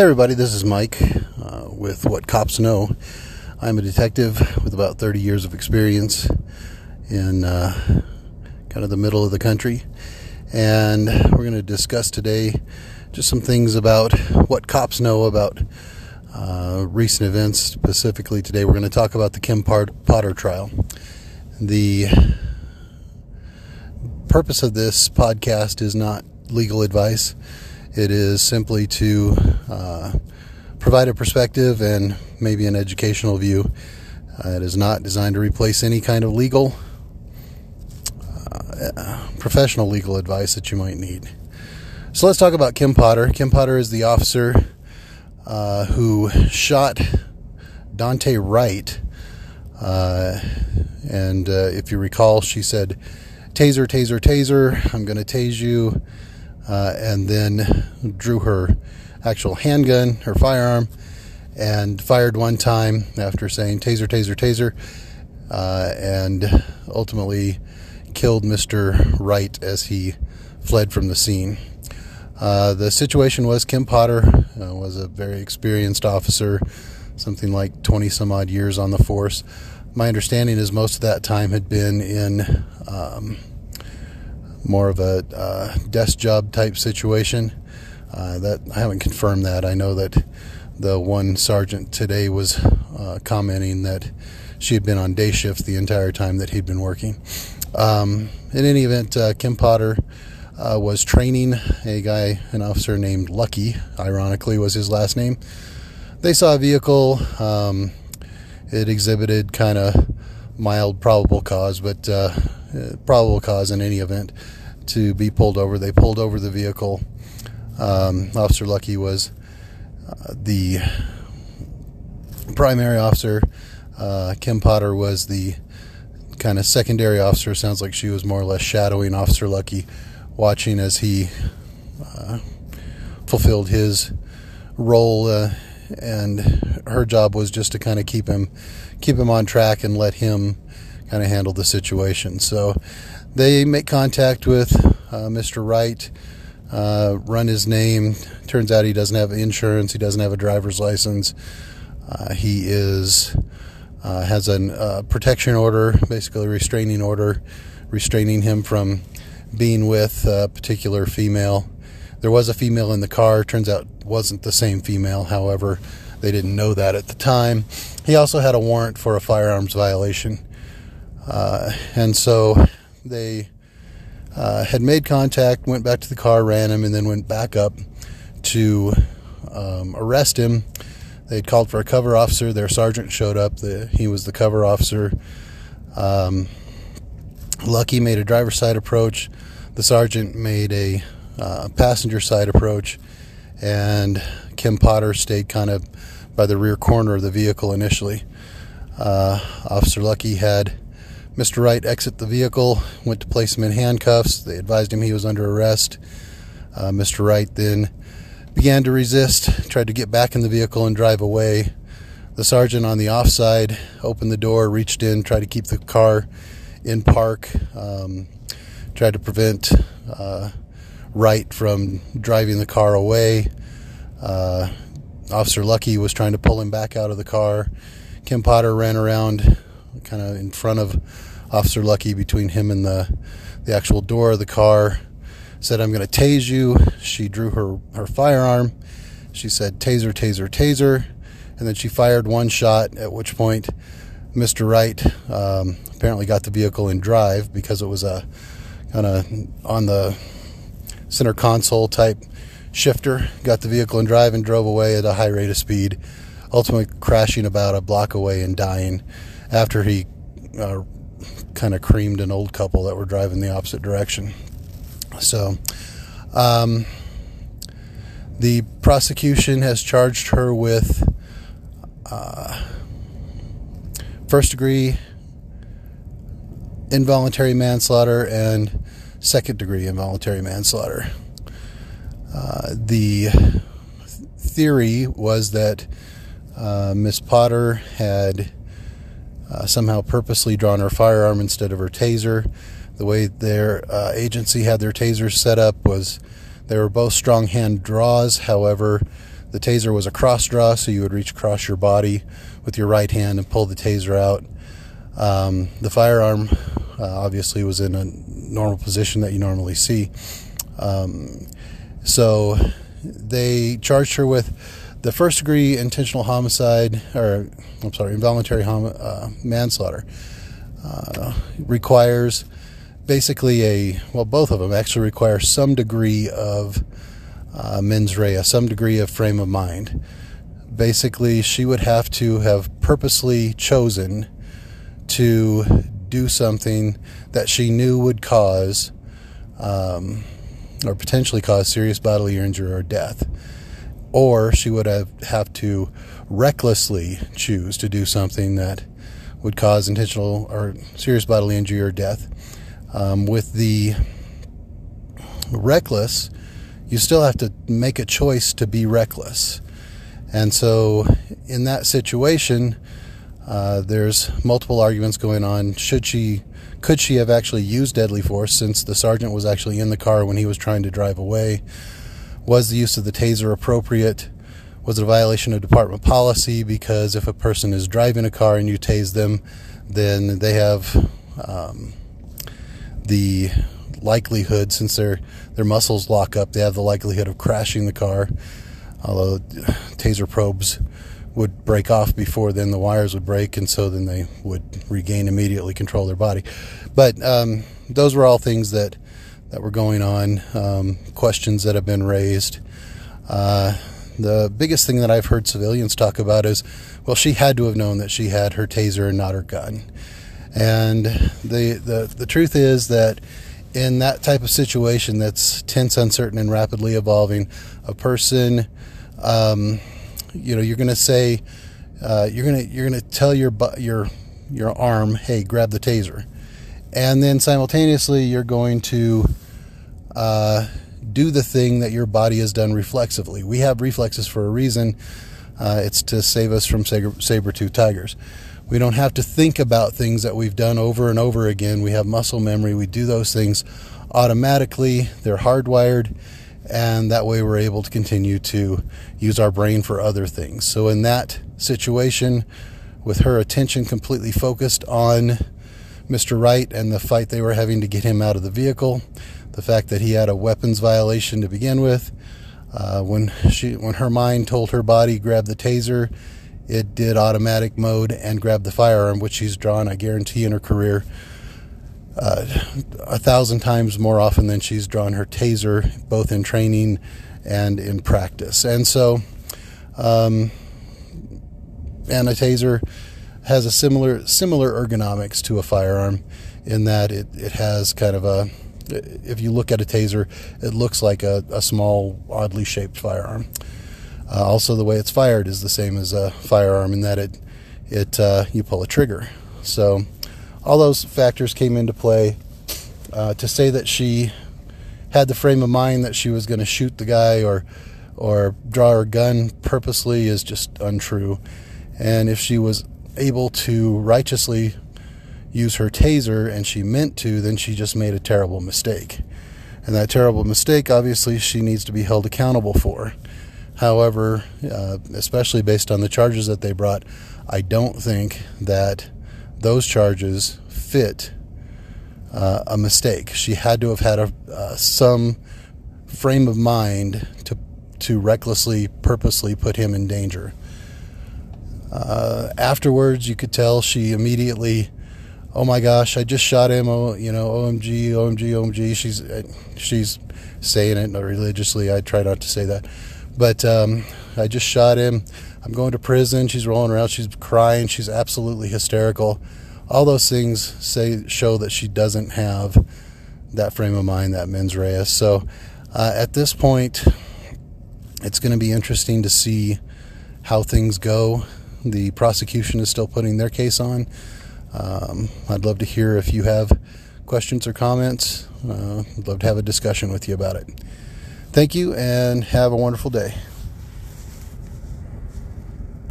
Hey, everybody, this is Mike uh, with What Cops Know. I'm a detective with about 30 years of experience in uh, kind of the middle of the country. And we're going to discuss today just some things about what cops know about uh, recent events. Specifically, today we're going to talk about the Kim Potter trial. The purpose of this podcast is not legal advice. It is simply to uh, provide a perspective and maybe an educational view. Uh, it is not designed to replace any kind of legal, uh, professional legal advice that you might need. So let's talk about Kim Potter. Kim Potter is the officer uh, who shot Dante Wright. Uh, and uh, if you recall, she said, Taser, taser, taser, I'm going to tase you uh, and then drew her actual handgun, her firearm, and fired one time after saying taser, taser, taser, uh, and ultimately killed Mr. Wright as he fled from the scene. Uh, the situation was Kim Potter uh, was a very experienced officer, something like 20 some odd years on the force. My understanding is most of that time had been in um, more of a uh, desk job type situation. Uh, that I haven't confirmed that. I know that the one sergeant today was uh, commenting that she had been on day shift the entire time that he'd been working. Um, in any event, uh, Kim Potter uh, was training a guy, an officer named Luckey. Ironically, was his last name. They saw a vehicle. Um, it exhibited kind of mild probable cause, but uh, probable cause in any event to be pulled over. They pulled over the vehicle. Um, officer Luckey was uh, the primary officer. Uh, Kim Potter was the kind of secondary officer. Sounds like she was more or less shadowing Officer Luckey, watching as he uh, fulfilled his role. Uh, and her job was just to kind of keep him keep him on track and let him kind of handle the situation. So they make contact with uh, Mr. Wright, uh, run his name. Turns out he doesn't have insurance. He doesn't have a driver's license. Uh, he is uh, has a uh, protection order, basically restraining order, restraining him from being with a particular female. There was a female in the car. Turns out wasn't the same female. However, they didn't know that at the time. He also had a warrant for a firearms violation. Uh, and so they uh, had made contact, went back to the car, ran him, and then went back up to um, arrest him. They had called for a cover officer. Their sergeant showed up. The, he was the cover officer. Um, Luckey made a driver's side approach. The sergeant made a uh, passenger side approach, and Kim Potter stayed kind of by the rear corner of the vehicle initially. Uh, Officer Luckey had Mr. Wright exit the vehicle, went to place him in handcuffs. They advised him he was under arrest. Uh, Mr. Wright then began to resist, tried to get back in the vehicle and drive away. The sergeant on the offside opened the door, reached in, tried to keep the car in park, um, tried to prevent uh, Wright from driving the car away. Uh, Officer Luckey was trying to pull him back out of the car. Kim Potter ran around kind of in front of Officer Luckey between him and the the actual door of the car. Said, "I'm going to tase you." She drew her her firearm. She said, "Taser, taser, taser," and then she fired one shot. At which point, Mr. Wright um, apparently got the vehicle in drive because it was a kind of on the center console type shifter. Got the vehicle in drive and drove away at a high rate of speed, ultimately crashing about a block away and dying after he uh, kind of creamed an old couple that were driving the opposite direction. So, um, the prosecution has charged her with uh, first degree involuntary manslaughter and second degree involuntary manslaughter. Uh, the theory was that uh, Miss Potter had uh, somehow purposely drawn her firearm instead of her taser. The way their uh, agency had their tasers set up was they were both strong hand draws. However, The taser was a cross draw, so you would reach across your body with your right hand and pull the taser out. Um, the firearm uh, obviously was in a normal position that you normally see. Um, so they charged her with the first degree intentional homicide, or I'm sorry, involuntary hom- uh, manslaughter. Uh, requires basically a well, both of them actually require some degree of uh, mens rea, some degree of frame of mind. Basically, she would have to have purposely chosen to do something that she knew would cause um, or potentially cause serious bodily injury or death. Or she would have, have to recklessly choose to do something that would cause intentional or serious bodily injury or death. Um, with the reckless, you still have to make a choice to be reckless. And so, in that situation, uh, there's multiple arguments going on. Should she, could she have actually used deadly force since the sergeant was actually in the car when he was trying to drive away? Was the use of the taser appropriate? Was it a violation of department policy? Because if a person is driving a car and you tase them, then they have um, the likelihood, since their their muscles lock up, they have the likelihood of crashing the car. Although taser probes would break off before then the wires would break, and so then they would regain immediately control their body. But um, those were all things that that were going on, um, questions that have been raised. Uh, the biggest thing that I've heard civilians talk about is, well, she had to have known that she had her taser and not her gun. And the the the truth is that in that type of situation that's tense, uncertain, and rapidly evolving, a person um, you know, you're going to say, uh, you're going to you're going to tell your your your arm, hey, grab the taser, and then simultaneously you're going to uh, do the thing that your body has done reflexively. We have reflexes for a reason. Uh, it's to save us from saber tooth tigers. We don't have to think about things that we've done over and over again. We have muscle memory. We do those things automatically. They're hardwired and that way we're able to continue to use our brain for other things. So, in that situation, with her attention completely focused on Mr. Wright and the fight they were having to get him out of the vehicle, the fact that he had a weapons violation to begin with, uh, when she when her mind told her body grab the taser, it did automatic mode and grab the firearm, which she's drawn, I guarantee, in her career uh, a thousand times more often than she's drawn her taser, both in training and in practice. And so, um, and a taser has a similar similar ergonomics to a firearm in that it, it has kind of a if you look at a taser, it looks like a, a small, oddly shaped firearm. Uh, also, the way it's fired is the same as a firearm in that it it uh, you pull a trigger. So all those factors came into play. Uh, to say that she had the frame of mind that she was going to shoot the guy or or draw her gun purposely is just untrue. And if she was able to righteously use her taser and she meant to, then she just made a terrible mistake. And that terrible mistake, obviously, she needs to be held accountable for. However, uh, especially based on the charges that they brought, I don't think that those charges fit uh, a mistake. She had to have had a, uh, some frame of mind to to recklessly, purposely put him in danger. Uh, afterwards, you could tell she immediately, oh my gosh, I just shot him. Oh, you know, OMG, OMG, OMG. She's uh, she's saying it religiously. I try not to say that, but um, I just shot him. I'm going to prison. She's rolling around. She's crying. She's absolutely hysterical. All those things say show that she doesn't have that frame of mind, that mens rea. So uh, at this point, it's going to be interesting to see how things go. The prosecution is still putting their case on. Um, I'd love to hear if you have questions or comments. Uh, I'd love to have a discussion with you about it. Thank you and have a wonderful day.